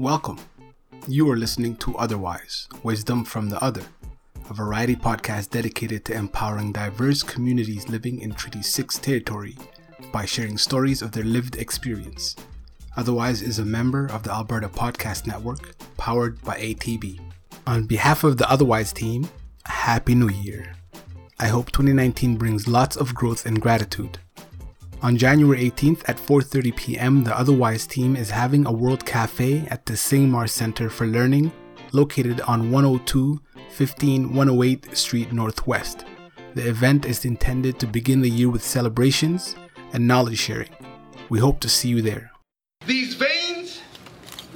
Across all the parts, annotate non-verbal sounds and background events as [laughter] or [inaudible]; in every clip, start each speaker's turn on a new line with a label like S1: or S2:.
S1: Welcome. You are listening to Otherwise Wisdom from the Other, a variety podcast dedicated to empowering diverse communities living in Treaty 6 territory by sharing stories of their lived experience. Otherwise is a member of the Alberta Podcast Network, powered by ATB. On behalf of the Otherwise team, Happy New Year. I hope 2019 brings lots of growth and gratitude. On January 18th at 4:30 p.m., the Otherwise team is having a World Cafe at the Singhmar Center for Learning, located on 102 15 108 Street Northwest. The event is intended to begin the year with celebrations and knowledge sharing. We hope to see you there.
S2: These veins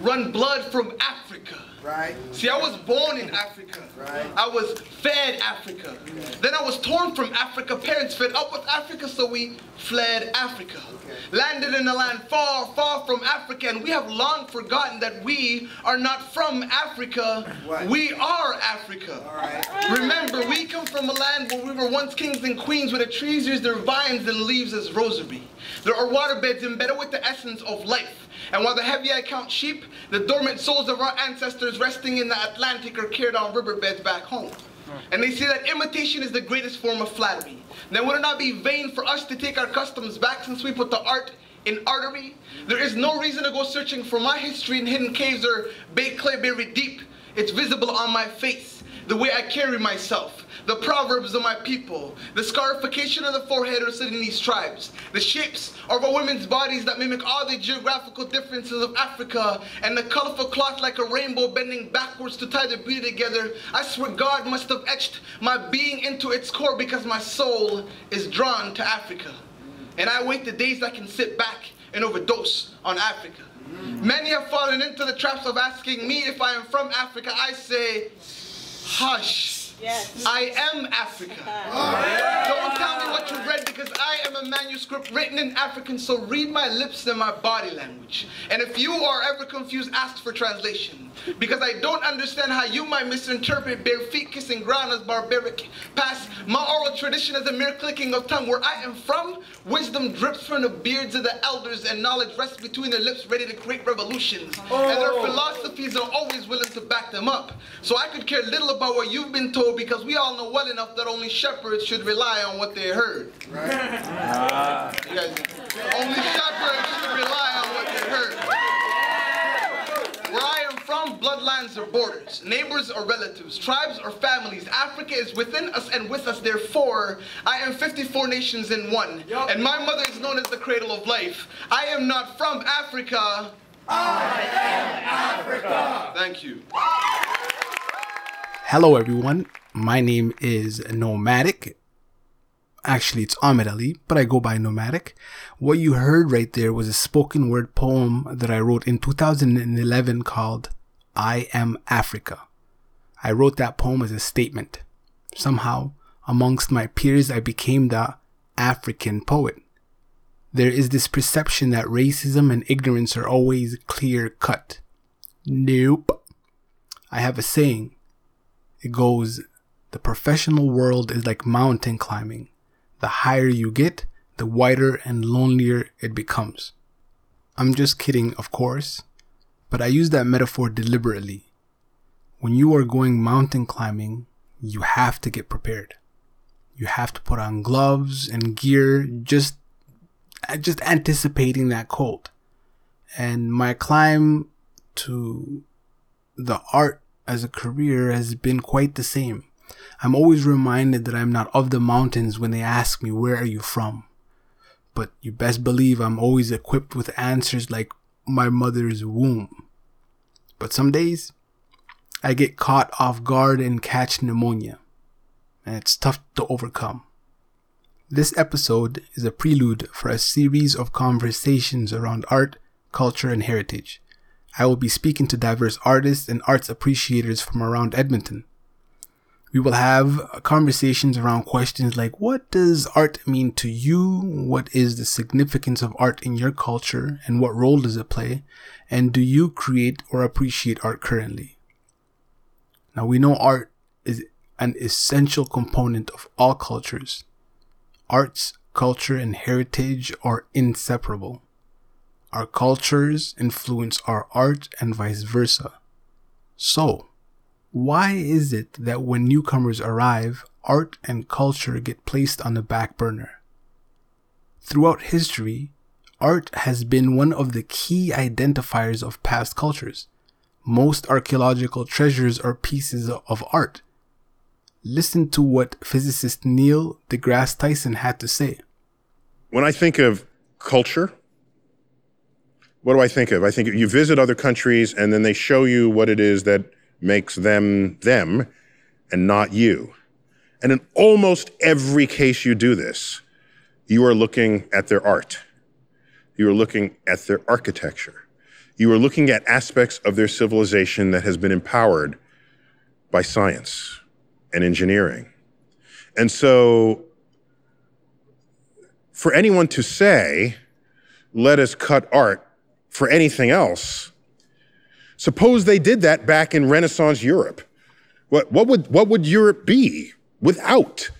S2: run blood from Africa.
S3: Right.
S2: See, I was born in Africa.
S3: Right.
S2: I was fed Africa. Then I was torn from Africa. Parents fed up with Africa, so we fled Africa. Landed in a land far, far from Africa, and we have long forgotten that we are not from Africa.
S3: Right.
S2: We are Africa.
S3: Right.
S2: Remember, we come from a land where we were once kings and queens, where the trees use their vines and leaves as rosary. There are waterbeds embedded with the essence of life. And while the heavy I count sheep, the dormant souls of our ancestors resting in the Atlantic are carried on riverbeds back home. Hmm. And they say that imitation is the greatest form of flattery. Then would it not be vain for us to take our customs back since we put the art in artery? There is no reason to go searching for my history in hidden caves or baked clay buried deep. It's visible on my face, the way I carry myself, the proverbs of my people, the scarification of the forehead of Sudanese tribes, the shapes of our women's bodies that mimic all the geographical differences of Africa, and the colorful cloth like a rainbow bending backwards to tie the beauty together. I swear God must have etched my being into its core because my soul is drawn to Africa. And I wait the days I can sit back and overdose on Africa. Many have fallen into the traps of asking me if I am from Africa. I say, hush.
S4: Yes.
S2: I am Africa. Uh-huh. Don't tell me what you read because I am a manuscript written in African, so read my lips and my body language. And if you are ever confused, ask for translation. Because I don't understand how you might misinterpret bare feet kissing ground as barbaric. Past my oral tradition as a mere clicking of tongue. Where I am from, wisdom drips from the beards of the elders and knowledge rests between their lips ready to create revolutions. And their oh. philosophies are always willing to back them up. So I could care little about what you've been told because we all know well enough that only shepherds should rely on what they heard. Ah. You guys, only shepherds should rely on what they heard. Where I am from, bloodlines are borders, neighbors are relatives, tribes are families. Africa is within us and with us, therefore, I am 54 nations in one. And my mother is known as the cradle of life. I am not from Africa. I am Africa. Thank you.
S1: Hello, everyone. My name is Nomadic. Actually, it's Ahmed Ali, but I go by Nomadic. What you heard right there was a spoken word poem that I wrote in 2011 called I Am Africa. I wrote that poem as a statement. Somehow, amongst my peers, I became the African poet. There is this perception that racism and ignorance are always clear cut. Nope. I have a saying. It goes, the professional world is like mountain climbing. The higher you get, the wider and lonelier it becomes. I'm just kidding, of course, but I use that metaphor deliberately. When you are going mountain climbing, you have to get prepared. You have to put on gloves and gear just just anticipating that cold. And my climb to the art as a career has been quite the same. I'm always reminded that I'm not of the mountains when they ask me, Where are you from? But you best believe I'm always equipped with answers like my mother's womb. But some days, I get caught off guard and catch pneumonia, and it's tough to overcome. This episode is a prelude for a series of conversations around art, culture, and heritage. I will be speaking to diverse artists and arts appreciators from around Edmonton. We will have conversations around questions like what does art mean to you? What is the significance of art in your culture? And what role does it play? And do you create or appreciate art currently? Now we know art is an essential component of all cultures. Arts, culture, and heritage are inseparable. Our cultures influence our art and vice versa. So, why is it that when newcomers arrive, art and culture get placed on the back burner? Throughout history, art has been one of the key identifiers of past cultures. Most archaeological treasures are pieces of art. Listen to what physicist Neil deGrasse Tyson had to say.
S3: When I think of culture, what do I think of? I think you visit other countries and then they show you what it is that makes them them and not you. And in almost every case you do this, you are looking at their art. You are looking at their architecture. You are looking at aspects of their civilization that has been empowered by science and engineering. And so, for anyone to say, let us cut art for anything else, suppose they did that back in Renaissance Europe. What, what, would, what would Europe be without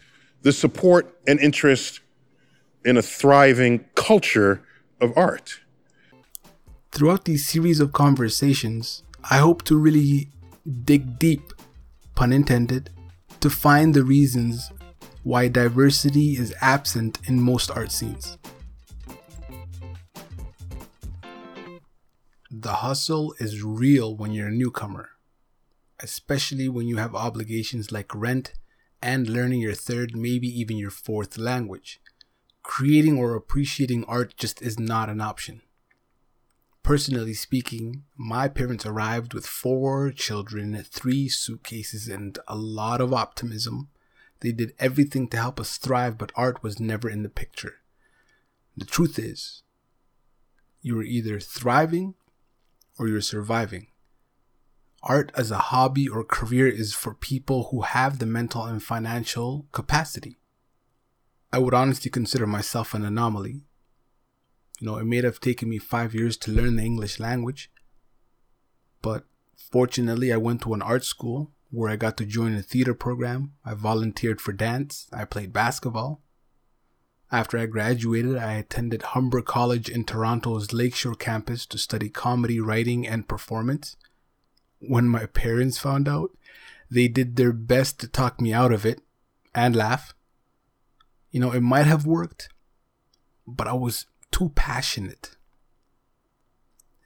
S3: the support and interest in a thriving culture of art.
S1: Throughout these series of conversations, I hope to really dig deep, pun intended, to find the reasons why diversity is absent in most art scenes. The hustle is real when you're a newcomer, especially when you have obligations like rent and learning your third, maybe even your fourth language creating or appreciating art just is not an option. Personally speaking, my parents arrived with four children, three suitcases, and a lot of optimism. They did everything to help us thrive, but art was never in the picture. The truth is, you are either thriving or you're surviving. Art as a hobby or career is for people who have the mental and financial capacity. I would honestly consider myself an anomaly. You know, it may have taken me five years to learn the English language, but fortunately, I went to an art school where I got to join a theater program. I volunteered for dance. I played basketball. After I graduated, I attended Humber College in Toronto's Lakeshore campus to study comedy writing and performance. When my parents found out, they did their best to talk me out of it and laugh. You know, it might have worked, but I was too passionate.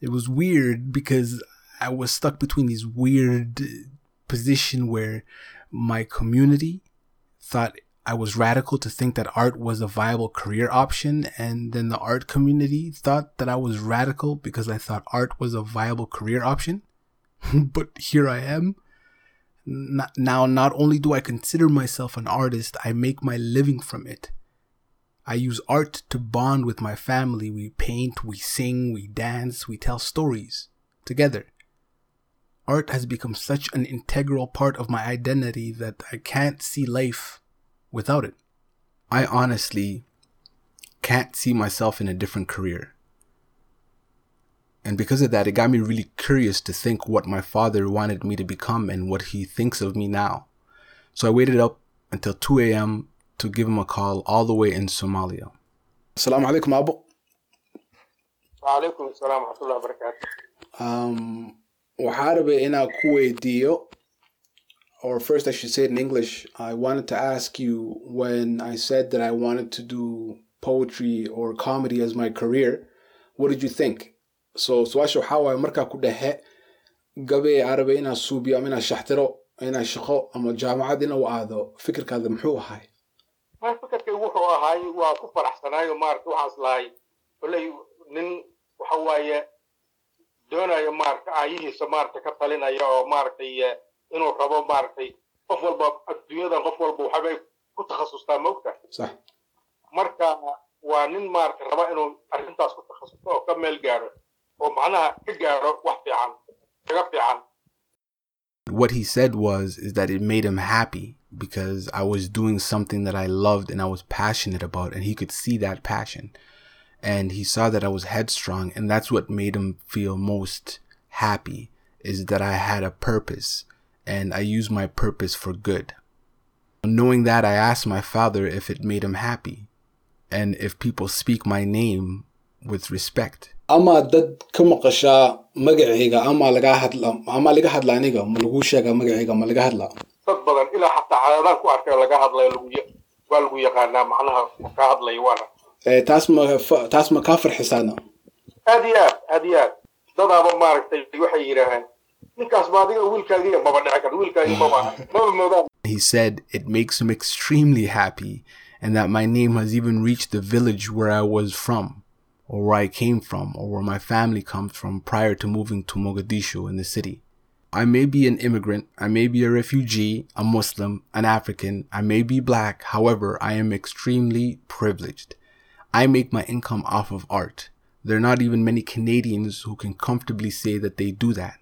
S1: It was weird because I was stuck between this weird position where my community thought I was radical to think that art was a viable career option, and then the art community thought that I was radical because I thought art was a viable career option. [laughs] but here I am now, not only do I consider myself an artist, I make my living from it. I use art to bond with my family. We paint, we sing, we dance, we tell stories together. Art has become such an integral part of my identity that I can't see life without it. I honestly can't see myself in a different career. And because of that, it got me really curious to think what my father wanted me to become and what he thinks of me now. So I waited up until 2 a.m. to give him a call all the way in Somalia. Assalamu alaikum, Abu.
S4: Wa alaikum wa.
S1: Um, or first I should say it in English, I wanted to ask you when I said that I wanted to do poetry or comedy as my career, what did you think? so su'aasha waxaa waaye markaa ku dhexe gabee arabe inaad suubiyo ama inaad shaxtiro inaad shaqo ama jaamacad ina u aado fikirkaada muxuu ahay
S4: ma fikirkay wuxuu ahaay waa ku faraxsanaayo maarata waxaas lahay koley nin waxa waaye doonayo maarata aayihiisa maarata ka talinaya oo maaragtay inuu rabo maaragtay qof walba adduunyadan qof walba waxbay ku takhasustaa mogta marka waa nin maarata raba inuu arrintaas ku takhasusto oo ka meel gaaro oo macnaha ka gaaro wax fiican kaga fiican.
S1: What he said was is that it made him happy because I was doing something that I loved and I was passionate about and he could see that passion. And he saw that I was headstrong and that's what made him feel most happy is that I had a purpose and I used my purpose for good. Knowing that I asked my father if it made him happy and if people speak my name with respect. ama dad ka maqashaa magacayga ama laga hadla ama laga hadla aniga ma lagu sheegaa magacayga ma laga hadla
S4: dad badan ilaa xataa caadadaan ku arkay laga hadlayo waa lagu yaqaanaa macnaha ka hadlayo waana
S1: Eh, taas ma taas ma kaa farxisaana
S4: aad iyo aad aad iyo aad dadaaba maaragtay waxay yidhaaheen ninkaas ba adiga wiilkaagiya maba dhici karo wiilkaagi maba maba moodaan
S1: He said it makes him extremely happy and that my name has even reached the village where I was from, or where I came from, or where my family comes from prior to moving to Mogadishu in the city. I may be an immigrant, I may be a refugee, a Muslim, an African, I may be black, however, I am extremely privileged. I make my income off of art. There are not even many Canadians who can comfortably say that they do that.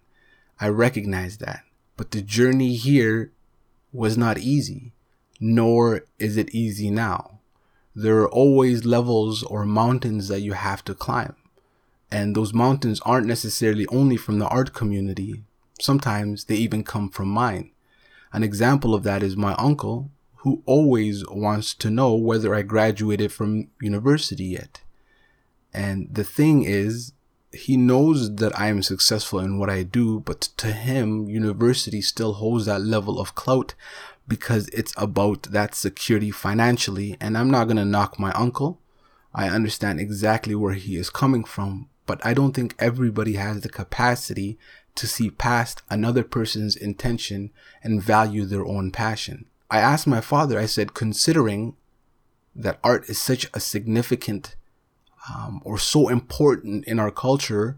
S1: I recognize that. But the journey here was not easy, nor is it easy now. There are always levels or mountains that you have to climb. And those mountains aren't necessarily only from the art community. Sometimes they even come from mine. An example of that is my uncle, who always wants to know whether I graduated from university yet. And the thing is, he knows that I am successful in what I do, but to him, university still holds that level of clout because it's about that security financially. And I'm not going to knock my uncle. I understand exactly where he is coming from, but I don't think everybody has the capacity to see past another person's intention and value their own passion. I asked my father, I said, considering that art is such a significant um, or so important in our culture,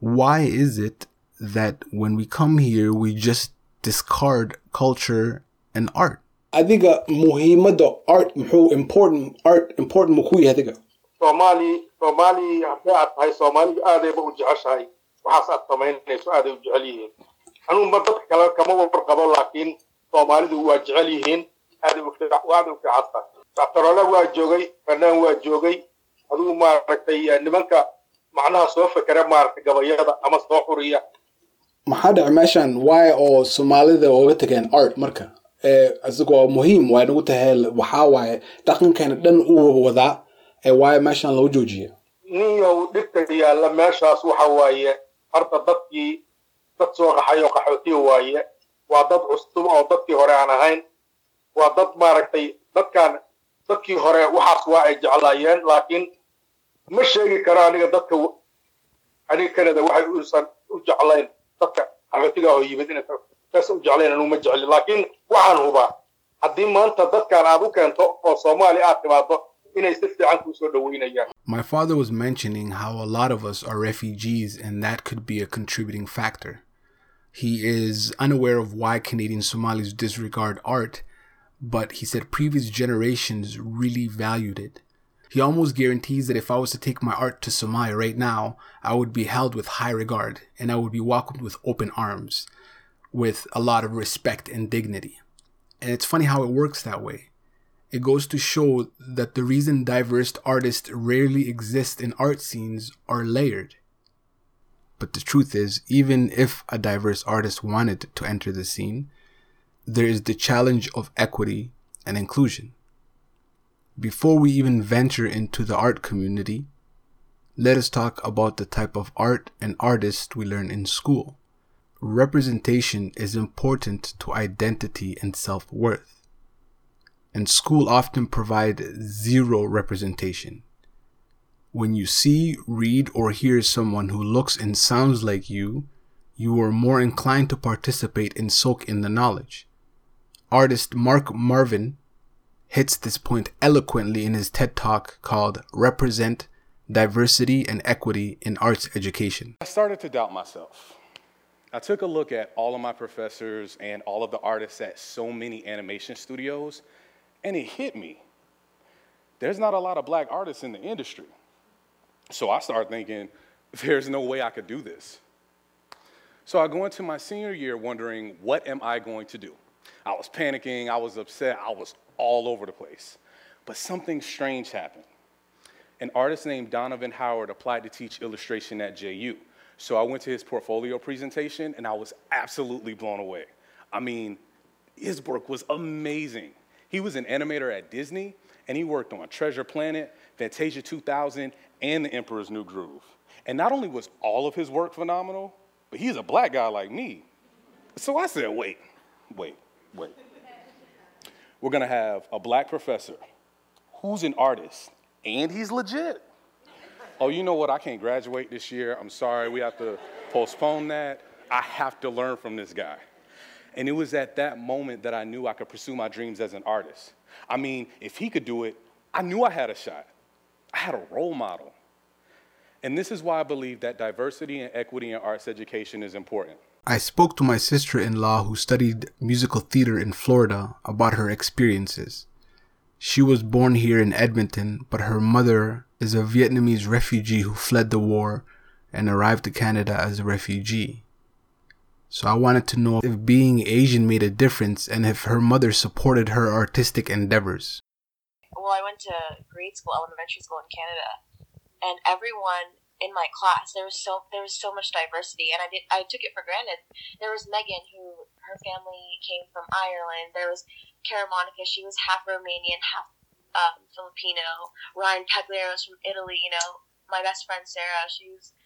S1: why is it that when we come here, we just discard culture and art? adiga muhiimada art muxuu important art important muxuu yahay adiga
S4: soomaali soomaali haddii aad tahay soomaaliga aadayba u jeceshahay waxaas aad samaynayso aaday u jecel yihiin anuunba dadka kale kama warqabo laakiin soomaalidu waa jecel yihiin aaday u fiic- aaday u fiicanta doctorole waa joogay fanaan waa joogay adigu maaragtay eh, nimanka macnaha soo fekera maaragtay gabayada ama soo xuriya.
S1: Maxaa dhaca meeshan waay oo soomaalida uga tageen art marka? Ee isagoo muhiim waa nagu tahay waxaa waaye dhaqankeena dhan uu wadaa ee waayo meeshan loo joojiya
S4: ninyow dhibka yaalla meeshaas waxa waaye horta dadkii dad soo qaxay oo qaxootiga waaye waa dad cusub oo dadkii hore aan ahayn waa dad maaragtay dadkan dadkii hore waxaas waa ay jeclaayeen laakiin ma sheegi karo aniga dadka aniga kanada waxay uusan u jeclayn dadka qaxootiga oo yimid inay saas u jeclayn anugu ma jeclin laakiin waxaan hubaa haddii maanta dadkan aad u keento oo soomaali aad timaado
S1: My father was mentioning how a lot of us are refugees and that could be a contributing factor. He is unaware of why Canadian Somalis disregard art, but he said previous generations really valued it. He almost guarantees that if I was to take my art to Somalia right now, I would be held with high regard and I would be welcomed with open arms, with a lot of respect and dignity. And it's funny how it works that way. It goes to show that the reason diverse artists rarely exist in art scenes are layered. But the truth is, even if a diverse artist wanted to enter the scene, there is the challenge of equity and inclusion. Before we even venture into the art community, let us talk about the type of art and artist we learn in school. Representation is important to identity and self worth and school often provide zero representation. When you see, read, or hear someone who looks and sounds like you, you are more inclined to participate and soak in the knowledge. Artist Mark Marvin hits this point eloquently in his TED Talk called Represent Diversity and Equity in Arts Education.
S5: I started to doubt myself. I took a look at all of my professors and all of the artists at so many animation studios, and it hit me. There's not a lot of black artists in the industry. So I started thinking, [laughs] there's no way I could do this. So I go into my senior year wondering, what am I going to do? I was panicking, I was upset, I was all over the place. But something strange happened an artist named Donovan Howard applied to teach illustration at JU. So I went to his portfolio presentation and I was absolutely blown away. I mean, his work was amazing. He was an animator at Disney and he worked on Treasure Planet, Fantasia 2000, and The Emperor's New Groove. And not only was all of his work phenomenal, but he's a black guy like me. So I said, wait, wait, wait. We're gonna have a black professor who's an artist and he's legit. Oh, you know what? I can't graduate this year. I'm sorry. We have to postpone that. I have to learn from this guy. And it was at that moment that I knew I could pursue my dreams as an artist. I mean, if he could do it, I knew I had a shot. I had a role model. And this is why I believe that diversity and equity in arts education is important.
S1: I spoke to my sister in law who studied musical theater in Florida about her experiences. She was born here in Edmonton, but her mother is a Vietnamese refugee who fled the war and arrived to Canada as a refugee. So I wanted to know if being Asian made a difference and if her mother supported her artistic endeavors.
S6: Well, I went to grade school, elementary school in Canada, and everyone in my class there was so there was so much diversity and I did I took it for granted. There was Megan who her family came from Ireland. There was Cara Monica, she was half Romanian, half um, Filipino. Ryan Pagliaros from Italy, you know. My best friend Sarah, she was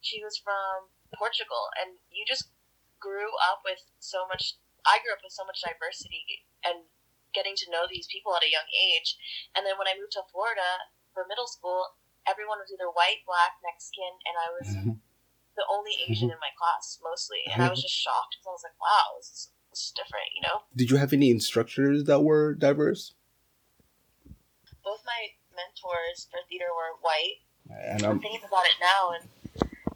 S6: she was from Portugal and you just grew up with so much I grew up with so much diversity and getting to know these people at a young age. And then when I moved to Florida for middle school, everyone was either white, black, Mexican, and I was
S1: Mm-hmm.
S6: the only Asian in my class mostly. And I was just shocked because I was like, wow, this is, this is different, you know?
S1: Did you have any instructors that were diverse?
S6: Both my mentors for theater were white.
S1: And
S6: I'm thinking about it now, and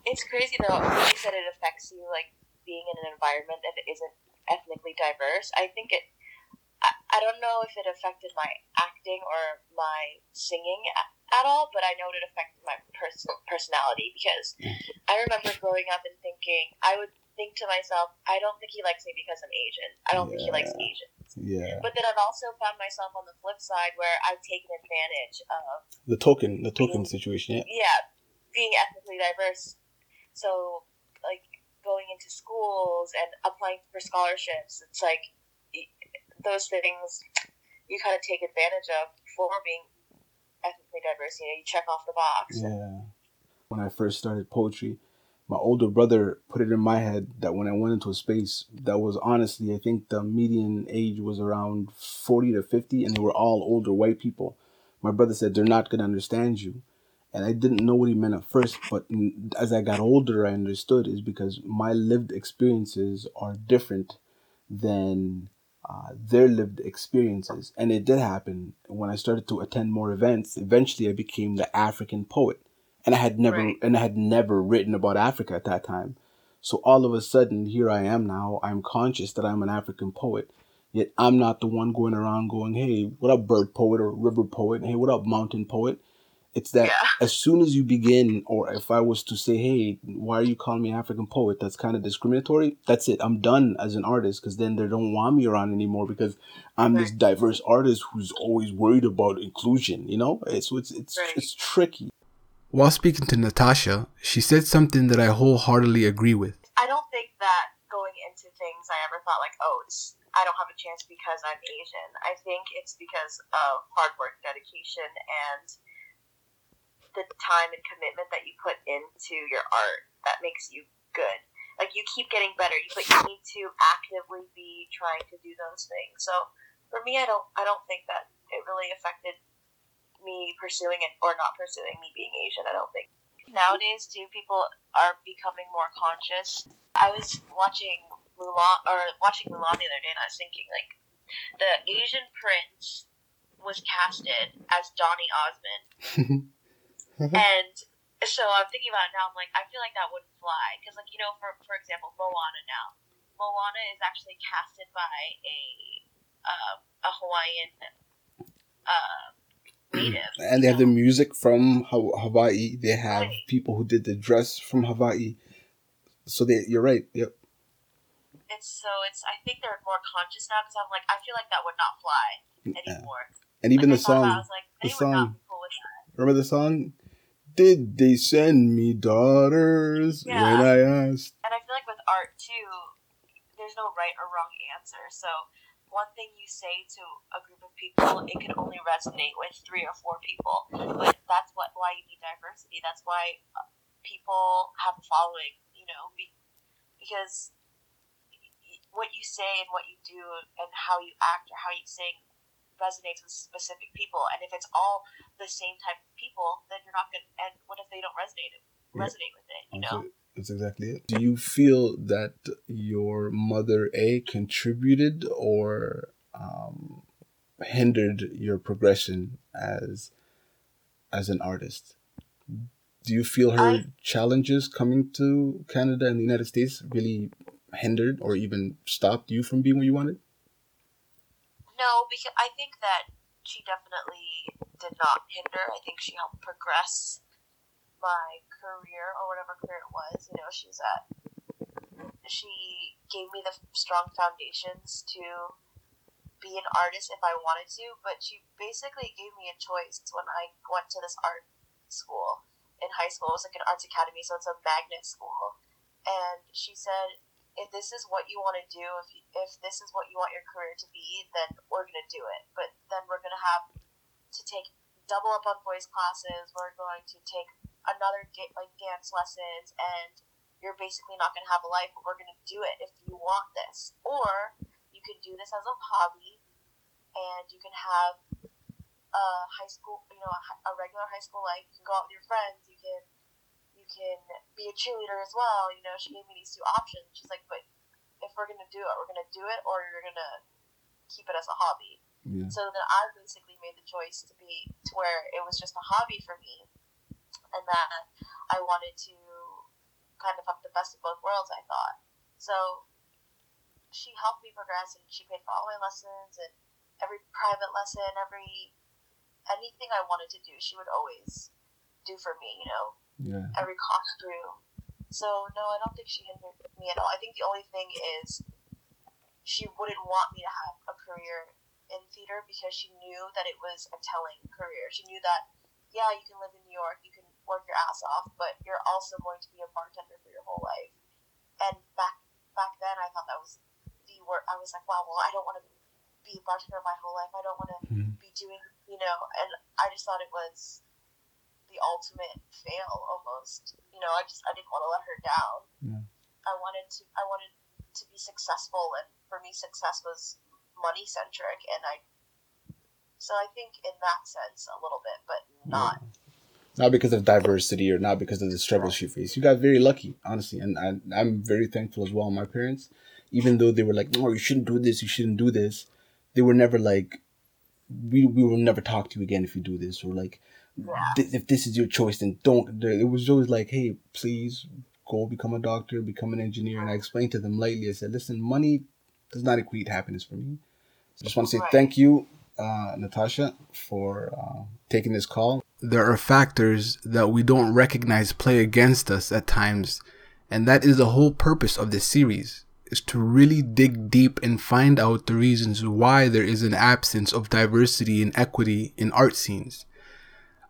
S6: it's crazy though. You said it affects you, like being in an environment that isn't ethnically diverse. I think it. I, I don't know if it affected my acting or my singing at, all, but I know it affected my pers- personality because mm. I remember growing up and thinking I would think to myself, I don't think he likes me because I'm Asian. I don't think he likes Asians.
S1: yeah,
S6: But then I've also found myself on the flip side where I've taken advantage of
S1: the token, the token situation. Yeah.
S6: yeah, being ethnically diverse. So, like going into schools and applying for scholarships, it's like those things you kind of take advantage of for being ethnically diverse. You know, you check off the box.
S1: Yeah. When I first started poetry, my older brother put it in my head that when I went into a space that was honestly, I think the median age was around 40 to 50, and they were all older white people. My brother said, They're not going to understand you. And I didn't know what he meant at first, but as I got older, I understood is because my lived experiences are different than uh, their lived experiences. And it did happen when I started to attend more events. Eventually, I became the African poet, and I had never
S6: Right.
S1: and I had never written about Africa at that time. So all of a sudden, here I am now. I'm conscious that I'm an African poet. Yet I'm not the one going around going, "Hey, what up, bird poet or river poet? Hey, what up, mountain poet?" It's that
S6: Yeah.
S1: as soon as you begin, or if I was to say, "Hey, why are you calling me African poet?" That's kind of discriminatory. That's it. I'm done as an artist because then they don't want me around anymore because I'm this diverse artist who's always worried about inclusion. You know, it's so it's it's
S6: Right.
S1: it's tricky. While speaking to Natasha, she said something that I wholeheartedly agree with.
S6: I don't think that going into things I ever thought like, oh, it's I don't have a chance because I'm Asian. I think it's because of hard work, dedication, and the time and commitment that you put into your art that makes you good. Like you keep getting better, but you need to actively be trying to do those things. So for me, I don't I don't think that it really affected me pursuing it or not pursuing me being Asian. I don't think nowadays too people are becoming more conscious. I was watching Mulan or watching Mulan the other day, and I was thinking like the Asian prince was casted as Donny Osmond, [laughs] and so I'm thinking about it now. I'm like, I feel like that wouldn't fly because, like, you know, for for example, Moana now. Moana is actually casted by a um, a Hawaiian uh, native.
S1: and they have the music from Hawaii. They have
S6: Right.
S1: people who did the dress from Hawaii. So they, you're right. Yep.
S6: It's so it's. I think they're more conscious now because I'm like, I feel like that would not fly anymore.
S1: And even
S6: like,
S1: the
S6: I thought about I
S1: song.
S6: like,
S1: the
S6: they would not
S1: song.
S6: be cool with that.
S1: Remember the song? Did they send me daughters
S6: Yeah.
S1: when I asked?
S6: And I feel like with art too, there's no right or wrong answer. So one thing you say to a group of people, it can only resonate with three or four people. But that's what why you need diversity. That's why uh, people have a following, you know, be, because what you say and what you do and how you act or how you sing resonates with specific people. And if it's all the same type of people, then you're not gonna. And what if they don't resonate resonate with it? You know.
S1: That's exactly it. Do you feel that your mother A contributed or um, hindered your progression as as an artist? Do you feel her
S6: I-
S1: challenges coming to Canada and the United States really hindered or even stopped you from being where you wanted?
S6: No, because I think that she definitely did not hinder. I think she helped progress my career or whatever career it was. You know, she's at. She gave me the strong foundations to be an artist if I wanted to, but she basically gave me a choice when I went to this art school in high school. It was like an arts academy, so it's a magnet school. And she said, if this is what you want to do, if, if this is what you want your career to be, then we're going to do it. But then we're going to have to take double up on voice classes. We're going to take another like dance lessons, and you're basically not going to have a life. But we're going to do it if you want this, or you can do this as a hobby, and you can have a high school, you know, a, a regular high school life. You can go out with your friends. You can can be a cheerleader as well. You know, she gave me these two options. She's like, but if we're gonna do it, we're gonna do it, or you're gonna keep it as a hobby.
S1: Yeah.
S6: So then I basically made the choice to be to where it was just a hobby for me, and that I wanted to kind of have the best of both worlds. I thought so. She helped me progress, and she paid for all my lessons and every private lesson, every anything I wanted to do. She would always do for me. You know
S1: Yeah.
S6: every costume. So no, I don't think she hindered me at all. I think the only thing is she wouldn't want me to have a career in theater because she knew that it was a telling career. She knew that yeah, you can live in New York, you can work your ass off, but you're also going to be a bartender for your whole life. And back back then, I thought that was the word. I was like, wow, well, I don't want to be a bartender my whole life. I don't want to
S1: Mhm.
S6: be doing, you know. And I just thought it was the ultimate fail almost. You know, I just I didn't want to let her down.
S1: Yeah.
S6: I wanted to I wanted to be successful, and for me, success was money centric, and I. So I think in that sense a little bit, but not.
S1: Not because of diversity or not because of the struggles she faced. You got very lucky, honestly, and I, I'm very thankful as well. My parents, even though they were like, "No, you shouldn't do this. You shouldn't do this," they were never like, "We we will never talk to you again if you do this," or like, "Th- "If this is your choice, then don't." They- It was always like, "Hey, please go become a doctor, become an engineer." And I explained to them lightly. I said, "Listen, money does not equate happiness for me." I just want to say
S6: Right.
S1: thank you, uh, Natasha, for uh, taking this call. There are factors that we don't recognize play against us at times, and that is the whole purpose of this series is to really dig deep and find out the reasons why there is an absence of diversity and equity in art scenes.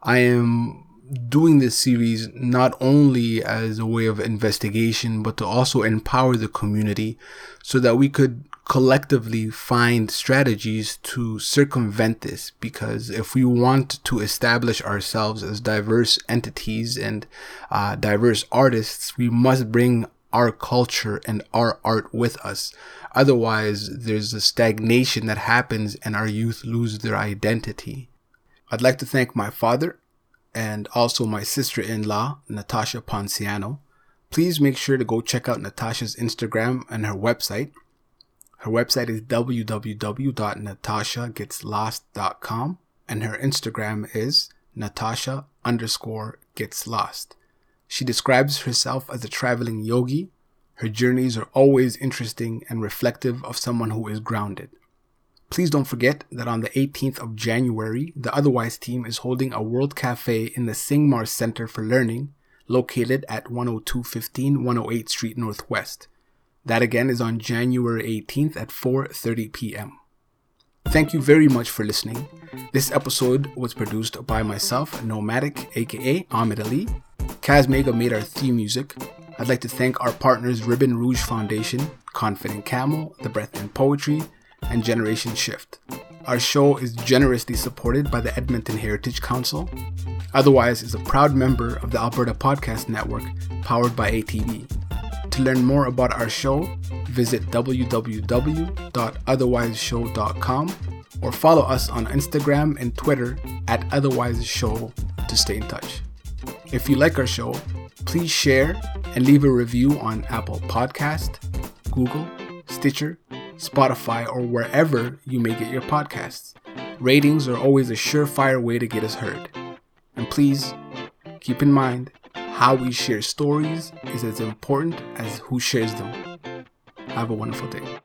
S1: I am doing this series not only as a way of investigation, but to also empower the community so that we could collectively find strategies to circumvent this. Because if we want to establish ourselves as diverse entities and uh, diverse artists, we must bring our culture and our art with us. Otherwise, there's a stagnation that happens and our youth lose their identity. I'd like to thank my father and also my sister in law, Natasha Ponciano. Please make sure to go check out Natasha's Instagram and her website. Her website is www.natashagetslost.com and her Instagram is Natasha underscore gets lost. She describes herself as a traveling yogi. Her journeys are always interesting and reflective of someone who is grounded. Please don't forget that on the 18th of January, the Otherwise team is holding a World Cafe in the Singhmar Center for Learning, located at 10215 108 Street Northwest. That again is on January 18th at 4:30 p.m. Thank you very much for listening. This episode was produced by myself, Nomadic, aka Ahmed Ali. Kaz Mega made our theme music. I'd like to thank our partners Ribbon Rouge Foundation, Confident Camel, The Breath and Poetry, and Generation Shift. Our show is generously supported by the Edmonton Heritage Council. Otherwise is a proud member of the Alberta Podcast Network powered by ATB. To learn more about our show, visit www.otherwiseshow.com or follow us on Instagram and Twitter at Otherwise Show to stay in touch. If you like our show, please share and leave a review on Apple Podcast, Google, Stitcher, Spotify, or wherever you may get your podcasts. Ratings are always a surefire way to get us heard. And please keep in mind how we share stories is as important as who shares them. Have a wonderful day.